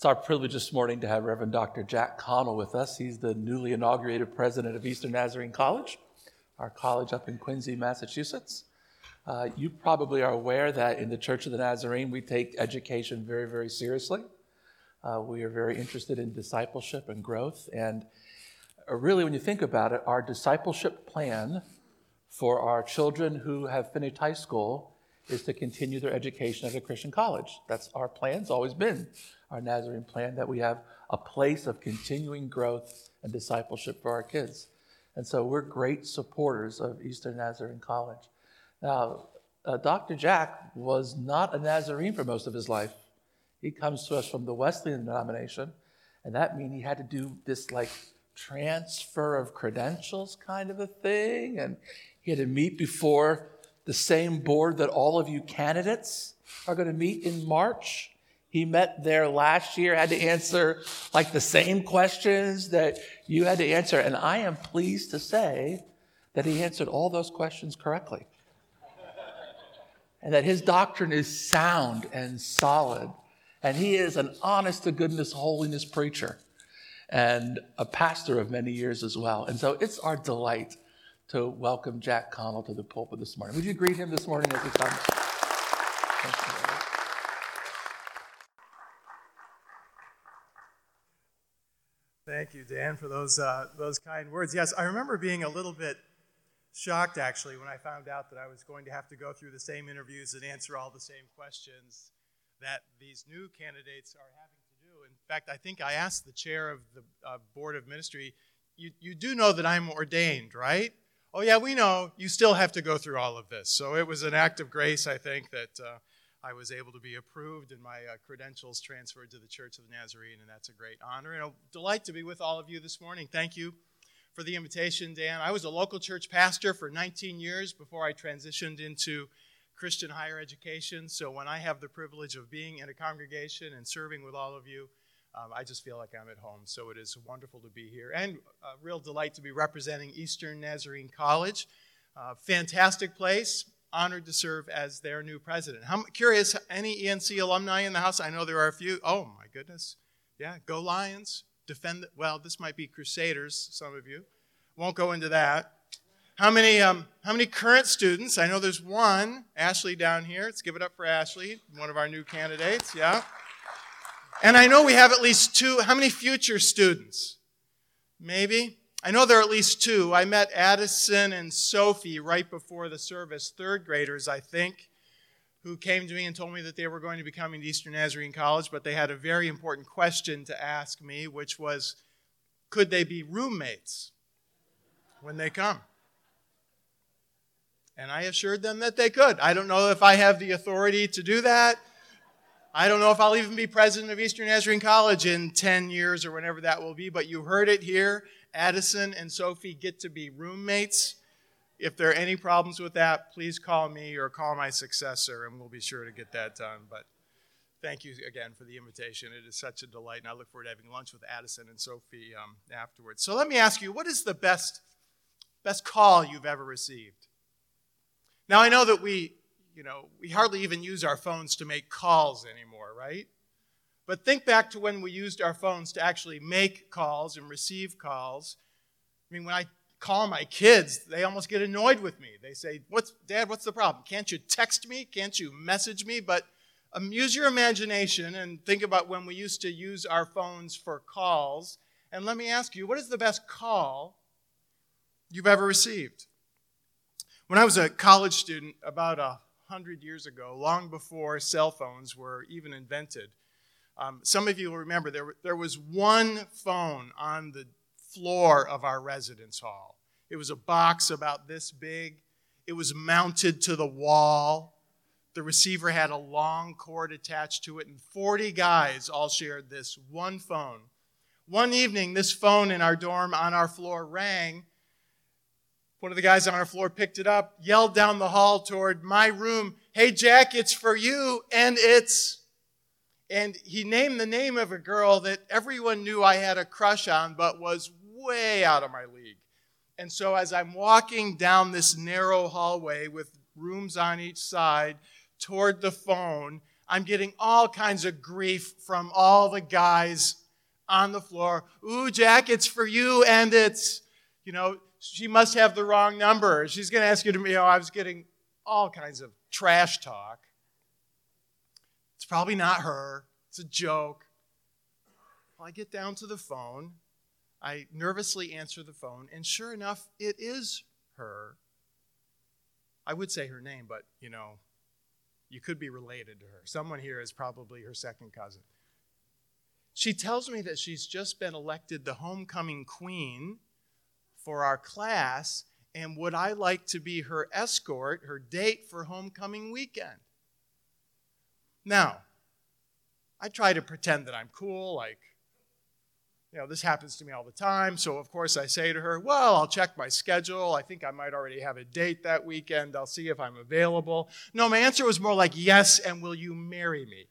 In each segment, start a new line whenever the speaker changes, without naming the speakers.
It's our privilege this morning to have Reverend Dr. Jack Connell with us. He's the newly inaugurated president of Eastern Nazarene College, our college up in Quincy, Massachusetts. Uh, you probably are aware that in the Church of the Nazarene, we take education very, very seriously. Uh, we are very interested in discipleship and growth. And uh, really, when you think about it, our discipleship plan for our children who have finished high school is to continue their education at a Christian college. That's our plan, it's always been our Nazarene plan that we have a place of continuing growth and discipleship for our kids. And so we're great supporters of Eastern Nazarene College. Now, uh, Dr. Jack was not a Nazarene for most of his life. He comes to us from the Wesleyan denomination, and that means he had to do this like transfer of credentials kind of a thing, and he had to meet before the same board that all of you candidates are going to meet in March. He met there last year, had to answer like the same questions that you had to answer. And I am pleased to say that he answered all those questions correctly. and that his doctrine is sound and solid. And he is an honest to goodness holiness preacher and a pastor of many years as well. And so it's our delight to welcome Jack Connell to the pulpit this morning. Would you greet him this morning as he comes?
Thank you, Dan, for those, uh, those kind words. Yes, I remember being a little bit shocked actually when I found out that I was going to have to go through the same interviews and answer all the same questions that these new candidates are having to do. In fact, I think I asked the chair of the uh, Board of Ministry, you, you do know that I'm ordained, right? Oh, yeah, we know. You still have to go through all of this. So it was an act of grace, I think, that. Uh, I was able to be approved and my uh, credentials transferred to the Church of the Nazarene, and that's a great honor and a delight to be with all of you this morning. Thank you for the invitation, Dan. I was a local church pastor for 19 years before I transitioned into Christian higher education. So when I have the privilege of being in a congregation and serving with all of you, um, I just feel like I'm at home. So it is wonderful to be here and a real delight to be representing Eastern Nazarene College. Uh, fantastic place honored to serve as their new president. I'm curious, any ENC alumni in the house? I know there are a few. Oh my goodness. Yeah, go Lions. Defend, well, this might be Crusaders, some of you. Won't go into that. How many, um, how many current students? I know there's one, Ashley down here. Let's give it up for Ashley, one of our new candidates. Yeah. And I know we have at least two. How many future students? Maybe? I know there are at least two. I met Addison and Sophie right before the service, third graders, I think, who came to me and told me that they were going to be coming to Eastern Nazarene College, but they had a very important question to ask me, which was could they be roommates when they come? And I assured them that they could. I don't know if I have the authority to do that. I don't know if I'll even be president of Eastern Nazarene College in 10 years or whenever that will be, but you heard it here. Addison and Sophie get to be roommates. If there are any problems with that, please call me or call my successor, and we'll be sure to get that done. But thank you again for the invitation. It is such a delight, and I look forward to having lunch with Addison and Sophie um, afterwards. So let me ask you, what is the best best call you've ever received? Now I know that we, you know, we hardly even use our phones to make calls anymore, right? But think back to when we used our phones to actually make calls and receive calls. I mean, when I call my kids, they almost get annoyed with me. They say, "What's Dad? What's the problem? Can't you text me? Can't you message me?" But use your imagination and think about when we used to use our phones for calls. And let me ask you, what is the best call you've ever received? When I was a college student about a hundred years ago, long before cell phones were even invented, um, some of you will remember there, there was one phone on the floor of our residence hall. It was a box about this big. It was mounted to the wall. The receiver had a long cord attached to it, and 40 guys all shared this one phone. One evening, this phone in our dorm on our floor rang. One of the guys on our floor picked it up, yelled down the hall toward my room, Hey, Jack, it's for you, and it's and he named the name of a girl that everyone knew I had a crush on, but was way out of my league. And so, as I'm walking down this narrow hallway with rooms on each side toward the phone, I'm getting all kinds of grief from all the guys on the floor. Ooh, Jack, it's for you, and it's, you know, she must have the wrong number. She's going to ask you to, you know, I was getting all kinds of trash talk. It's probably not her, it's a joke. Well, I get down to the phone. I nervously answer the phone, and sure enough, it is her. I would say her name, but, you know, you could be related to her. Someone here is probably her second cousin. She tells me that she's just been elected the homecoming queen for our class, and would I like to be her escort, her date for homecoming weekend? Now, I try to pretend that I'm cool, like, you know, this happens to me all the time. So, of course, I say to her, Well, I'll check my schedule. I think I might already have a date that weekend. I'll see if I'm available. No, my answer was more like, Yes, and will you marry me?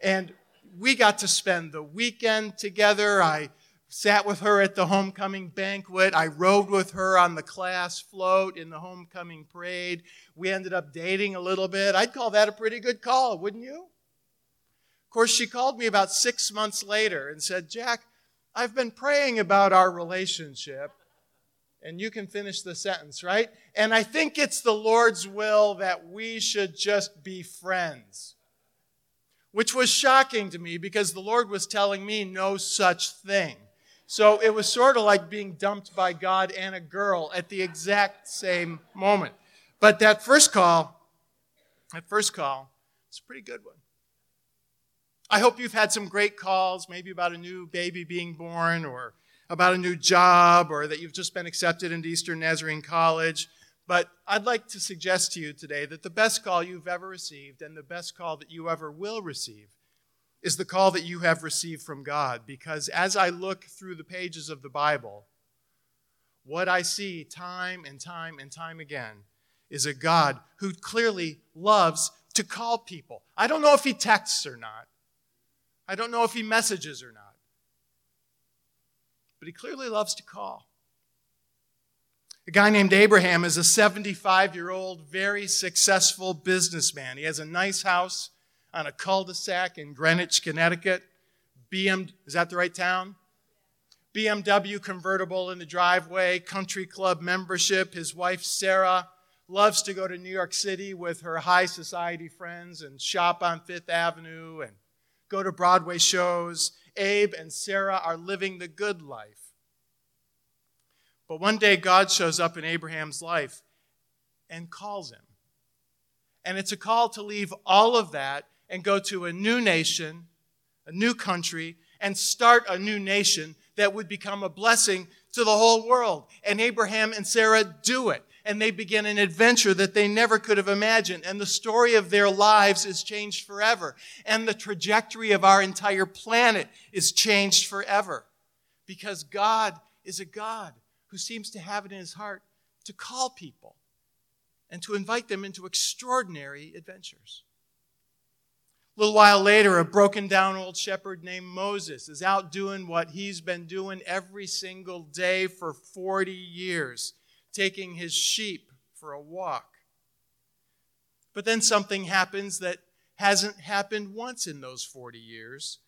And we got to spend the weekend together. I sat with her at the homecoming banquet. I rode with her on the class float in the homecoming parade. We ended up dating a little bit. I'd call that a pretty good call, wouldn't you? Of course, she called me about six months later and said, Jack, I've been praying about our relationship. And you can finish the sentence, right? And I think it's the Lord's will that we should just be friends. Which was shocking to me because the Lord was telling me no such thing. So it was sort of like being dumped by God and a girl at the exact same moment. But that first call, that first call, it's a pretty good one. I hope you've had some great calls, maybe about a new baby being born or about a new job or that you've just been accepted into Eastern Nazarene College. But I'd like to suggest to you today that the best call you've ever received and the best call that you ever will receive is the call that you have received from God. Because as I look through the pages of the Bible, what I see time and time and time again is a God who clearly loves to call people. I don't know if he texts or not. I don't know if he messages or not. But he clearly loves to call. A guy named Abraham is a 75 year old, very successful businessman. He has a nice house on a cul de sac in Greenwich, Connecticut. BM, is that the right town? BMW convertible in the driveway, country club membership. His wife, Sarah, loves to go to New York City with her high society friends and shop on Fifth Avenue and go to Broadway shows. Abe and Sarah are living the good life. But one day, God shows up in Abraham's life and calls him. And it's a call to leave all of that and go to a new nation, a new country, and start a new nation that would become a blessing to the whole world. And Abraham and Sarah do it and they begin an adventure that they never could have imagined. And the story of their lives is changed forever. And the trajectory of our entire planet is changed forever. Because God is a God who seems to have it in his heart to call people and to invite them into extraordinary adventures. A little while later, a broken down old shepherd named Moses is out doing what he's been doing every single day for 40 years taking his sheep for a walk. But then something happens that hasn't happened once in those 40 years.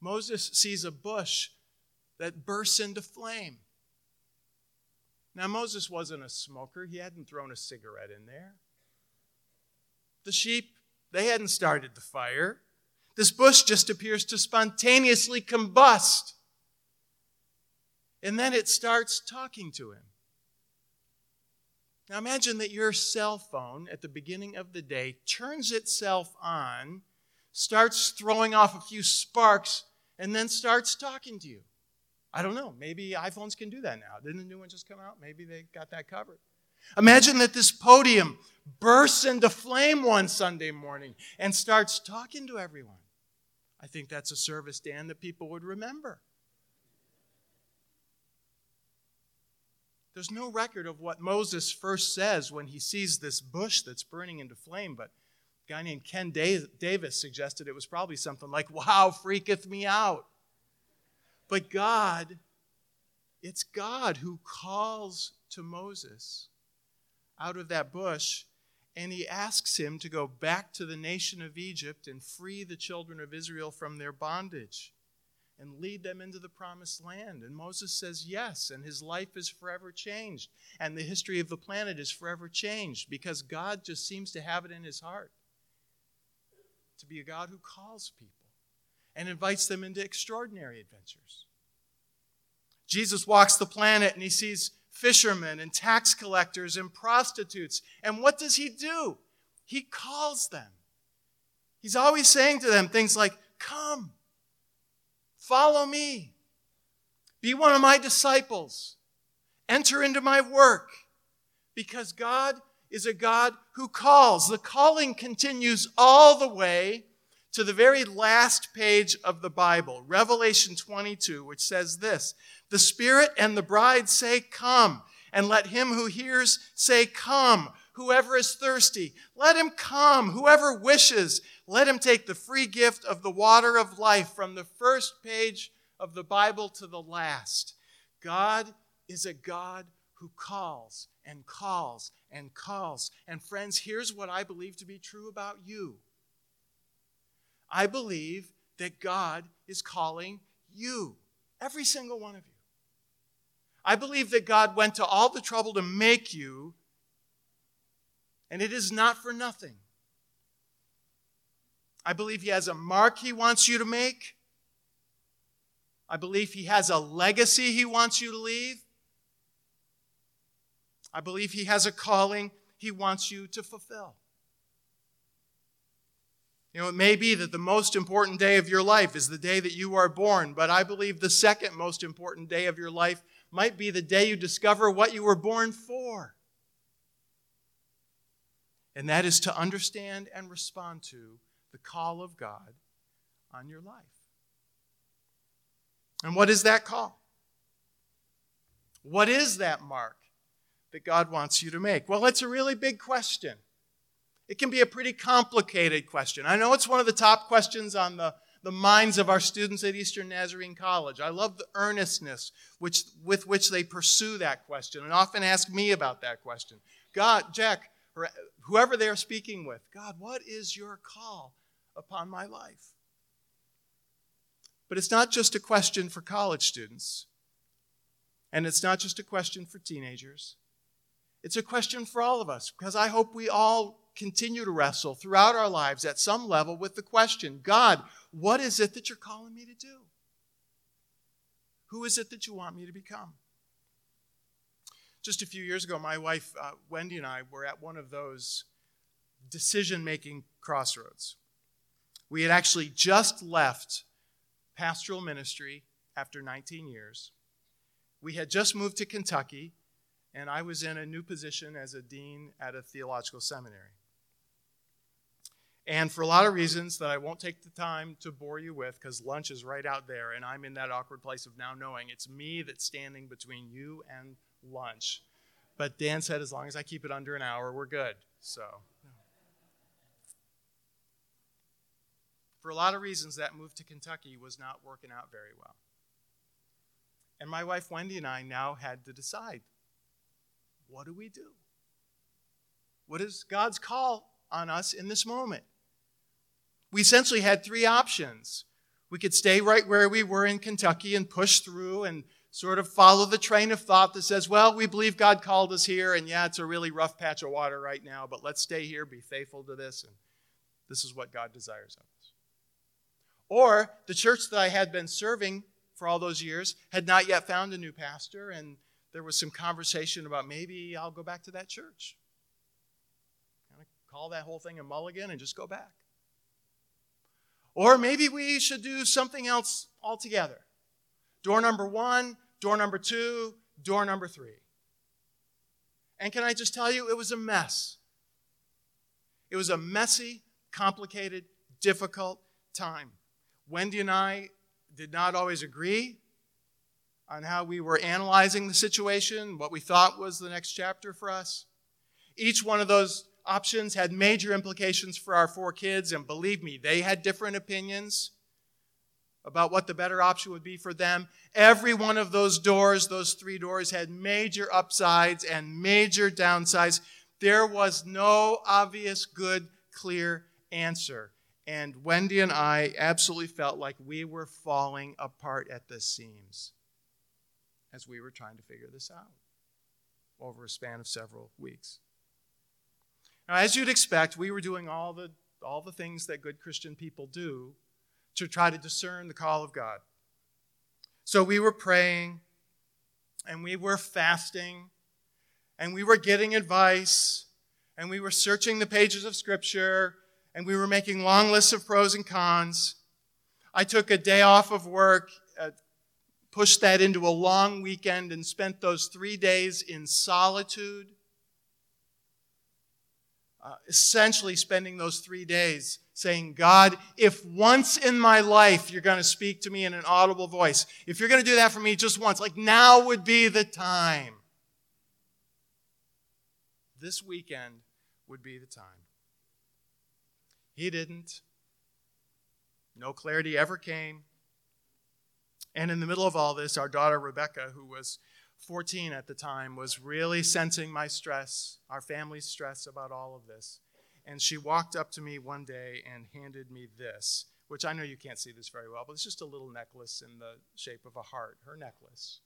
Moses sees a bush that bursts into flame. Now, Moses wasn't a smoker, he hadn't thrown a cigarette in there. The sheep, they hadn't started the fire. This bush just appears to spontaneously combust. And then it starts talking to him. Now imagine that your cell phone at the beginning of the day turns itself on, starts throwing off a few sparks, and then starts talking to you. I don't know. Maybe iPhones can do that now. Didn't the new one just come out? Maybe they got that covered. Imagine that this podium bursts into flame one Sunday morning and starts talking to everyone. I think that's a service, Dan, that people would remember. There's no record of what Moses first says when he sees this bush that's burning into flame, but a guy named Ken Davis suggested it was probably something like, Wow, freaketh me out. But God, it's God who calls to Moses out of that bush, and he asks him to go back to the nation of Egypt and free the children of Israel from their bondage and lead them into the promised land. And Moses says yes, and his life is forever changed. And the history of the planet is forever changed because God just seems to have it in his heart to be a God who calls people and invites them into extraordinary adventures. Jesus walks the planet and he sees fishermen and tax collectors and prostitutes. And what does he do? He calls them. He's always saying to them things like, Come, follow me, be one of my disciples, enter into my work. Because God is a God who calls. The calling continues all the way to the very last page of the Bible, Revelation 22, which says this The Spirit and the bride say, Come. And let him who hears say, Come. Whoever is thirsty, let him come. Whoever wishes, let him take the free gift of the water of life from the first page of the Bible to the last. God is a God who calls and calls and calls. And friends, here's what I believe to be true about you I believe that God is calling you, every single one of you. I believe that God went to all the trouble to make you, and it is not for nothing. I believe He has a mark He wants you to make. I believe He has a legacy He wants you to leave. I believe He has a calling He wants you to fulfill. You know, it may be that the most important day of your life is the day that you are born, but I believe the second most important day of your life might be the day you discover what you were born for. And that is to understand and respond to the call of God on your life. And what is that call? What is that mark that God wants you to make? Well, it's a really big question. It can be a pretty complicated question. I know it's one of the top questions on the, the minds of our students at Eastern Nazarene College. I love the earnestness which, with which they pursue that question and often ask me about that question. God, Jack, or whoever they're speaking with, God, what is your call upon my life? But it's not just a question for college students, and it's not just a question for teenagers. It's a question for all of us because I hope we all continue to wrestle throughout our lives at some level with the question God, what is it that you're calling me to do? Who is it that you want me to become? Just a few years ago, my wife, uh, Wendy, and I were at one of those decision making crossroads. We had actually just left pastoral ministry after 19 years. We had just moved to Kentucky, and I was in a new position as a dean at a theological seminary. And for a lot of reasons that I won't take the time to bore you with, because lunch is right out there, and I'm in that awkward place of now knowing it's me that's standing between you and lunch. But Dan said as long as I keep it under an hour, we're good. So, for a lot of reasons, that move to Kentucky was not working out very well. And my wife Wendy and I now had to decide what do we do? What is God's call on us in this moment? We essentially had three options. We could stay right where we were in Kentucky and push through and sort of follow the train of thought that says, well, we believe God called us here, and yeah, it's a really rough patch of water right now, but let's stay here, be faithful to this, and this is what God desires of us. Or the church that I had been serving for all those years had not yet found a new pastor, and there was some conversation about maybe I'll go back to that church. Kind of call that whole thing a mulligan and just go back. Or maybe we should do something else altogether. Door number one, door number two, door number three. And can I just tell you, it was a mess. It was a messy, complicated, difficult time. Wendy and I did not always agree on how we were analyzing the situation, what we thought was the next chapter for us. Each one of those options had major implications for our four kids, and believe me, they had different opinions about what the better option would be for them. Every one of those doors, those three doors, had major upsides and major downsides. There was no obvious, good, clear answer. And Wendy and I absolutely felt like we were falling apart at the seams as we were trying to figure this out over a span of several weeks. Now, as you'd expect, we were doing all the, all the things that good Christian people do to try to discern the call of God. So we were praying, and we were fasting, and we were getting advice, and we were searching the pages of Scripture, and we were making long lists of pros and cons. I took a day off of work, uh, pushed that into a long weekend, and spent those three days in solitude. Uh, essentially, spending those three days saying, God, if once in my life you're going to speak to me in an audible voice, if you're going to do that for me just once, like now would be the time. This weekend would be the time. He didn't. No clarity ever came. And in the middle of all this, our daughter Rebecca, who was 14 at the time, was really sensing my stress, our family's stress about all of this. And she walked up to me one day and handed me this, which I know you can't see this very well, but it's just a little necklace in the shape of a heart, her necklace.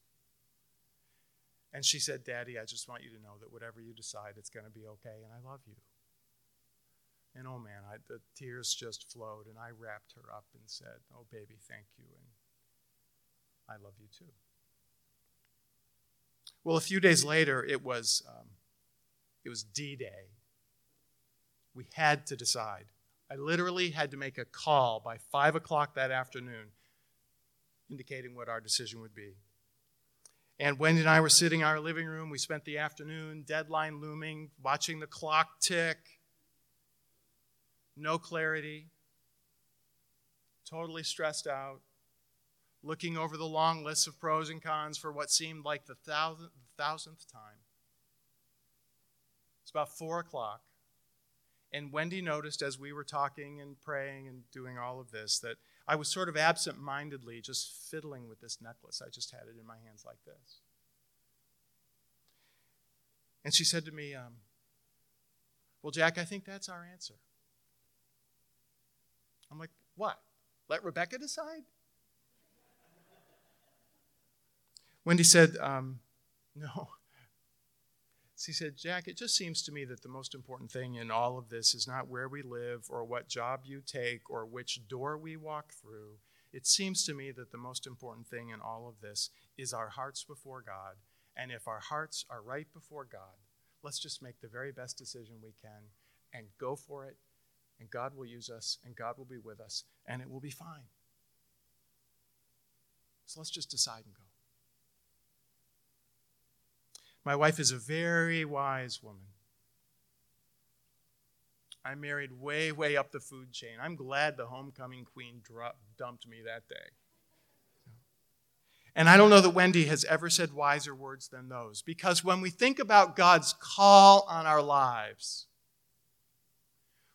And she said, Daddy, I just want you to know that whatever you decide, it's going to be okay, and I love you. And oh man, I, the tears just flowed, and I wrapped her up and said, Oh, baby, thank you, and I love you too. Well, a few days later, it was, um, it was D Day. We had to decide. I literally had to make a call by 5 o'clock that afternoon indicating what our decision would be. And Wendy and I were sitting in our living room. We spent the afternoon, deadline looming, watching the clock tick. No clarity. Totally stressed out. Looking over the long list of pros and cons for what seemed like the thousandth, thousandth time. It's about 4 o'clock. And Wendy noticed as we were talking and praying and doing all of this that I was sort of absent mindedly just fiddling with this necklace. I just had it in my hands like this. And she said to me, um, Well, Jack, I think that's our answer. I'm like, What? Let Rebecca decide? Wendy said, um, No. She said, Jack, it just seems to me that the most important thing in all of this is not where we live or what job you take or which door we walk through. It seems to me that the most important thing in all of this is our hearts before God. And if our hearts are right before God, let's just make the very best decision we can and go for it. And God will use us, and God will be with us, and it will be fine. So let's just decide and go. My wife is a very wise woman. I married way, way up the food chain. I'm glad the homecoming queen dumped me that day. And I don't know that Wendy has ever said wiser words than those. Because when we think about God's call on our lives,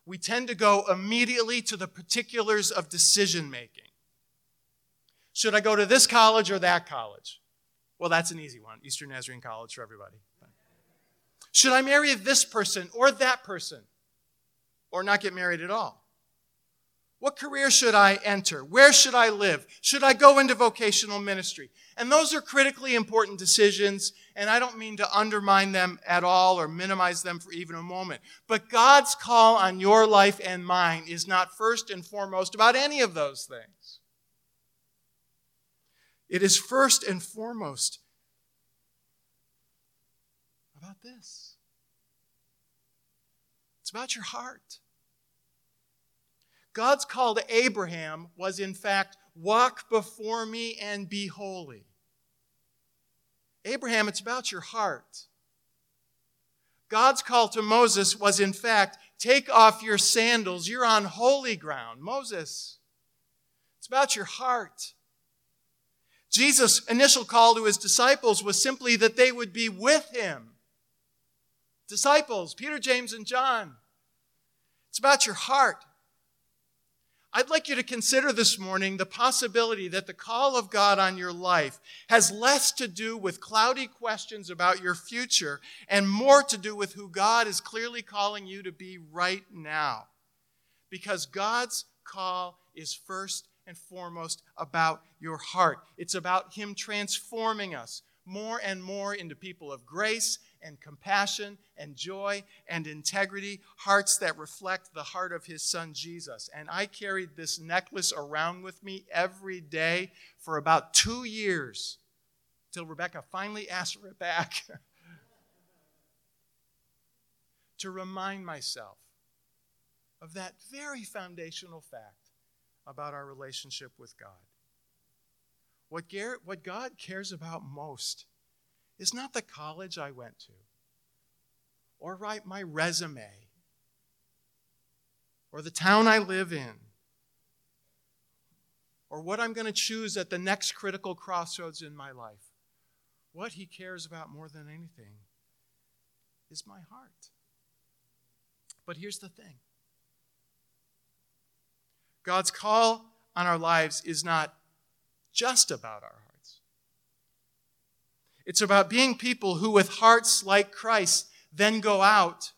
we tend to go immediately to the particulars of decision making. Should I go to this college or that college? Well, that's an easy one Eastern Nazarene College for everybody. Should I marry this person or that person? Or not get married at all? What career should I enter? Where should I live? Should I go into vocational ministry? And those are critically important decisions, and I don't mean to undermine them at all or minimize them for even a moment. But God's call on your life and mine is not first and foremost about any of those things. It is first and foremost about this it's about your heart. God's call to Abraham was, in fact, walk before me and be holy. Abraham, it's about your heart. God's call to Moses was, in fact, take off your sandals. You're on holy ground. Moses, it's about your heart. Jesus' initial call to his disciples was simply that they would be with him. Disciples, Peter, James, and John. It's about your heart. I'd like you to consider this morning the possibility that the call of God on your life has less to do with cloudy questions about your future and more to do with who God is clearly calling you to be right now. Because God's call is first and foremost about your heart. It's about Him transforming us more and more into people of grace and compassion and joy and integrity, hearts that reflect the heart of his son Jesus. And I carried this necklace around with me every day for about two years till Rebecca finally asked for it back to remind myself of that very foundational fact about our relationship with God. What, what God cares about most is not the college I went to, or write my resume, or the town I live in, or what I'm going to choose at the next critical crossroads in my life. What He cares about more than anything is my heart. But here's the thing God's call on our lives is not just about our hearts, it's about being people who, with hearts like Christ, then go out.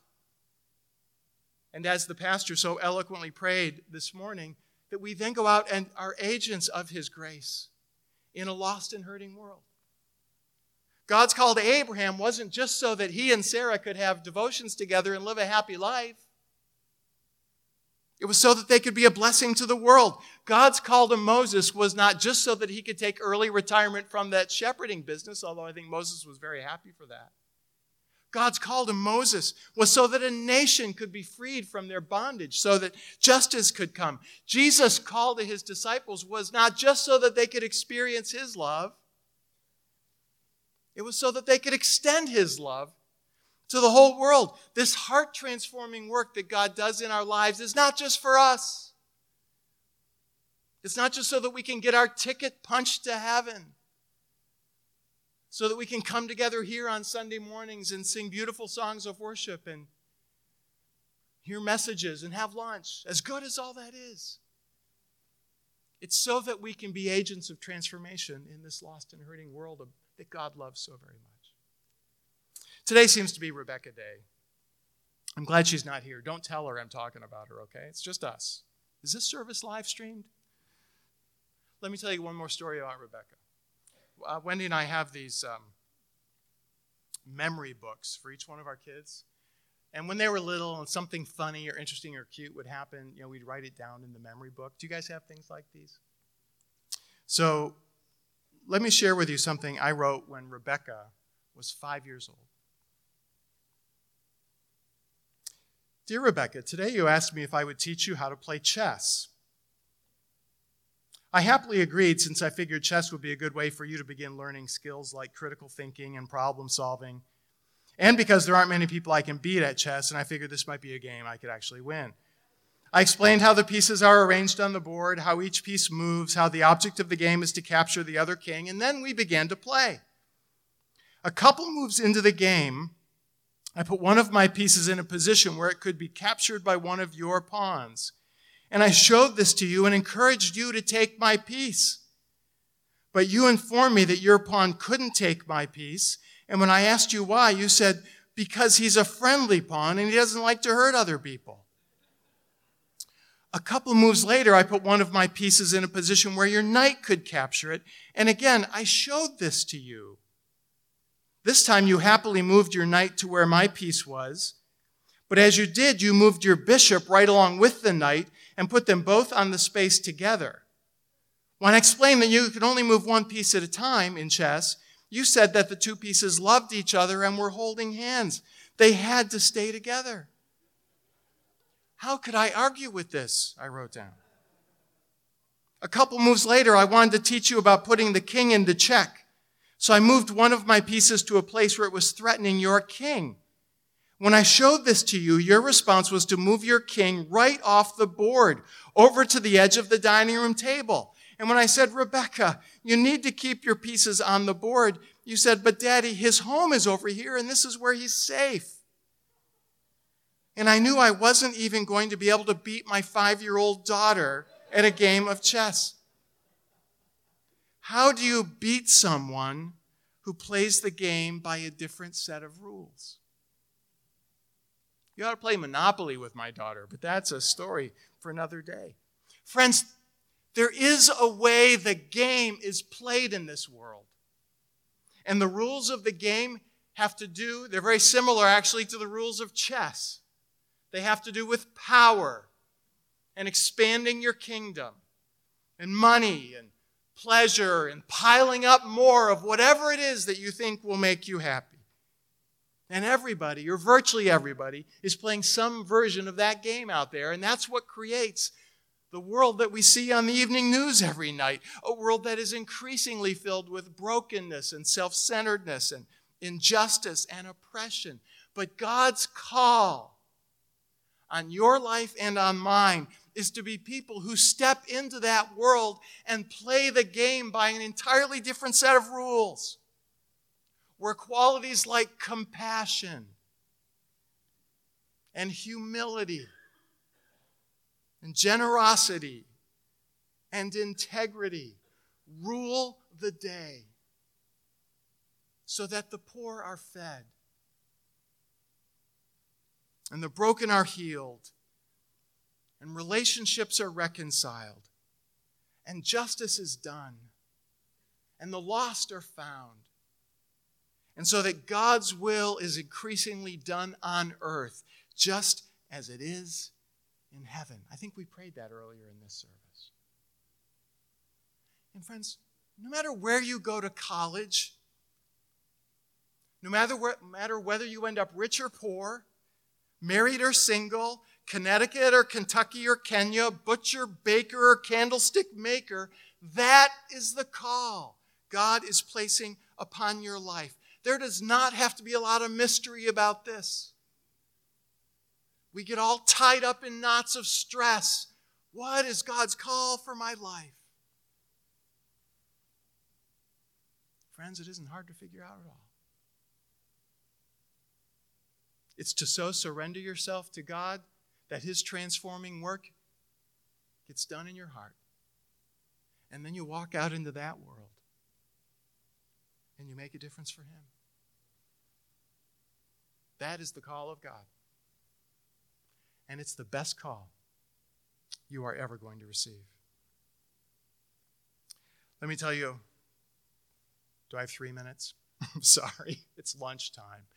And as the pastor so eloquently prayed this morning, that we then go out and are agents of his grace in a lost and hurting world. God's call to Abraham wasn't just so that he and Sarah could have devotions together and live a happy life. It was so that they could be a blessing to the world. God's call to Moses was not just so that he could take early retirement from that shepherding business, although I think Moses was very happy for that. God's call to Moses was so that a nation could be freed from their bondage, so that justice could come. Jesus' call to his disciples was not just so that they could experience his love, it was so that they could extend his love to the whole world. This heart transforming work that God does in our lives is not just for us. It's not just so that we can get our ticket punched to heaven, so that we can come together here on Sunday mornings and sing beautiful songs of worship and hear messages and have lunch, as good as all that is. It's so that we can be agents of transformation in this lost and hurting world that God loves so very much. Today seems to be Rebecca Day. I'm glad she's not here. Don't tell her I'm talking about her, okay? It's just us. Is this service live streamed? Let me tell you one more story about Rebecca. Uh, Wendy and I have these um, memory books for each one of our kids. And when they were little and something funny or interesting or cute would happen, you know, we'd write it down in the memory book. Do you guys have things like these? So let me share with you something I wrote when Rebecca was five years old. Dear Rebecca, today you asked me if I would teach you how to play chess. I happily agreed since I figured chess would be a good way for you to begin learning skills like critical thinking and problem solving, and because there aren't many people I can beat at chess, and I figured this might be a game I could actually win. I explained how the pieces are arranged on the board, how each piece moves, how the object of the game is to capture the other king, and then we began to play. A couple moves into the game, I put one of my pieces in a position where it could be captured by one of your pawns. And I showed this to you and encouraged you to take my piece. But you informed me that your pawn couldn't take my piece. And when I asked you why, you said, because he's a friendly pawn and he doesn't like to hurt other people. A couple moves later, I put one of my pieces in a position where your knight could capture it. And again, I showed this to you. This time you happily moved your knight to where my piece was. But as you did, you moved your bishop right along with the knight and put them both on the space together. When I explained that you could only move one piece at a time in chess, you said that the two pieces loved each other and were holding hands. They had to stay together. How could I argue with this? I wrote down. A couple moves later, I wanted to teach you about putting the king into check. So I moved one of my pieces to a place where it was threatening your king. When I showed this to you, your response was to move your king right off the board over to the edge of the dining room table. And when I said, Rebecca, you need to keep your pieces on the board, you said, but daddy, his home is over here and this is where he's safe. And I knew I wasn't even going to be able to beat my five year old daughter at a game of chess. How do you beat someone who plays the game by a different set of rules? You ought to play Monopoly with my daughter, but that's a story for another day. Friends, there is a way the game is played in this world. And the rules of the game have to do, they're very similar actually to the rules of chess. They have to do with power and expanding your kingdom and money and pleasure and piling up more of whatever it is that you think will make you happy. And everybody, or virtually everybody, is playing some version of that game out there. And that's what creates the world that we see on the evening news every night, a world that is increasingly filled with brokenness and self centeredness and injustice and oppression. But God's call on your life and on mine is to be people who step into that world and play the game by an entirely different set of rules, where qualities like compassion and humility and generosity and integrity rule the day so that the poor are fed and the broken are healed and relationships are reconciled and justice is done and the lost are found. And so that God's will is increasingly done on earth, just as it is in heaven. I think we prayed that earlier in this service. And friends, no matter where you go to college, no matter, where, matter whether you end up rich or poor, married or single, Connecticut or Kentucky or Kenya, butcher, baker, or candlestick maker, that is the call God is placing upon your life. There does not have to be a lot of mystery about this. We get all tied up in knots of stress. What is God's call for my life? Friends, it isn't hard to figure out at all. It's to so surrender yourself to God that His transforming work gets done in your heart. And then you walk out into that world and you make a difference for Him. That is the call of God and it's the best call you are ever going to receive. Let me tell you do I have three minutes? I'm sorry, it's lunchtime.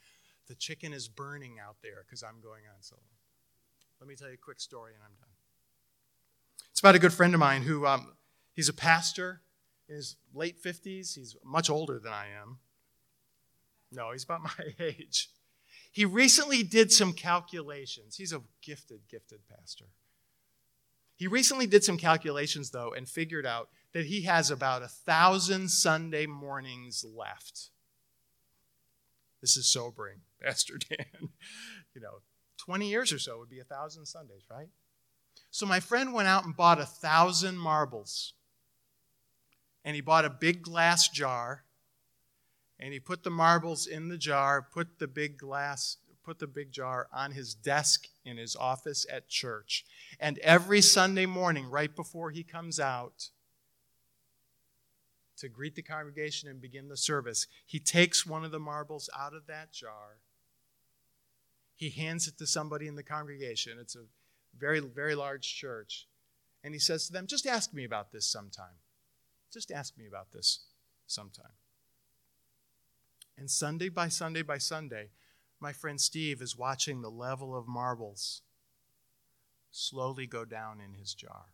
The chicken is burning out there because I'm going on solo. Let me tell you a quick story and I'm done. It's about a good friend of mine who, um, he's a pastor in his late 50s. He's much older than I am. No, he's about my age. He recently did some calculations. He's a gifted, gifted pastor. He recently did some calculations, though, and figured out that he has about a thousand Sunday mornings left. This is sobering, Pastor Dan. you know, 20 years or so would be a thousand Sundays, right? So my friend went out and bought a thousand marbles. And he bought a big glass jar and he put the marbles in the jar, put the big glass, put the big jar on his desk in his office at church. And every Sunday morning, right before he comes out to greet the congregation and begin the service, he takes one of the marbles out of that jar. He hands it to somebody in the congregation. It's a very, very large church. And he says to them, Just ask me about this sometime. Just ask me about this sometime. And Sunday by Sunday by Sunday, my friend Steve is watching the level of marbles slowly go down in his jar.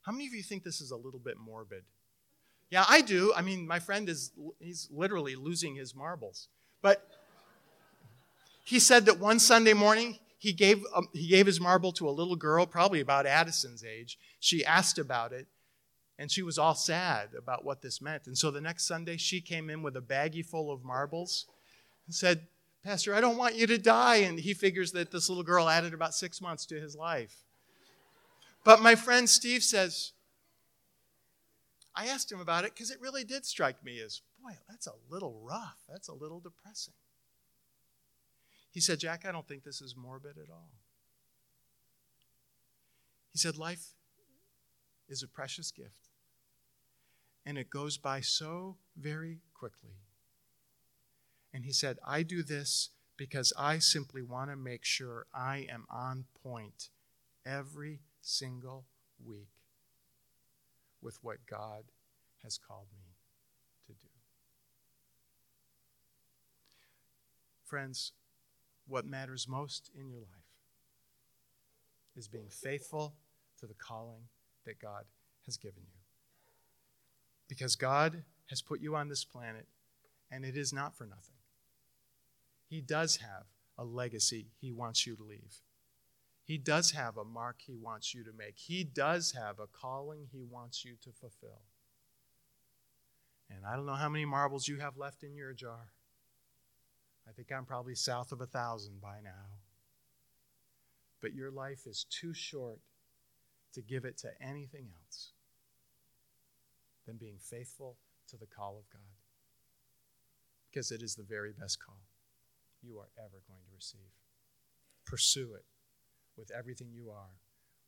How many of you think this is a little bit morbid? Yeah, I do. I mean, my friend is he's literally losing his marbles. But he said that one Sunday morning he gave um, he gave his marble to a little girl probably about Addison's age. She asked about it and she was all sad about what this meant. And so the next Sunday, she came in with a baggie full of marbles and said, Pastor, I don't want you to die. And he figures that this little girl added about six months to his life. But my friend Steve says, I asked him about it because it really did strike me as, boy, that's a little rough. That's a little depressing. He said, Jack, I don't think this is morbid at all. He said, life is a precious gift. And it goes by so very quickly. And he said, I do this because I simply want to make sure I am on point every single week with what God has called me to do. Friends, what matters most in your life is being faithful to the calling that God has given you. Because God has put you on this planet, and it is not for nothing. He does have a legacy He wants you to leave. He does have a mark He wants you to make. He does have a calling He wants you to fulfill. And I don't know how many marbles you have left in your jar. I think I'm probably south of a thousand by now. But your life is too short to give it to anything else than being faithful to the call of God. Because it is the very best call you are ever going to receive. Pursue it with everything you are.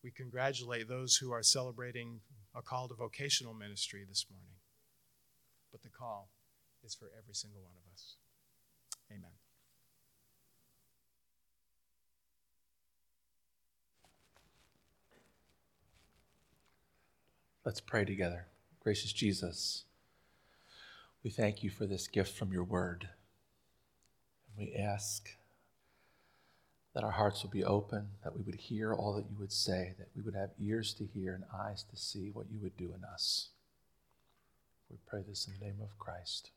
We congratulate those who are celebrating a call to vocational ministry this morning. But the call is for every single one of us. Amen.
Let's pray together. Gracious Jesus, we thank you for this gift from your word. And we ask that our hearts would be open, that we would hear all that you would say, that we would have ears to hear and eyes to see what you would do in us. We pray this in the name of Christ.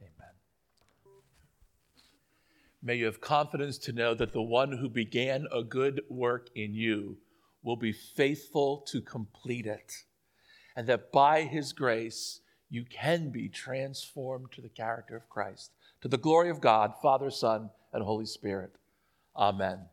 Amen. May you have confidence to know that the one who began a good work in you will be faithful to complete it, and that by his grace you can be transformed to the character of Christ, to the glory of God, Father, Son, and Holy Spirit. Amen.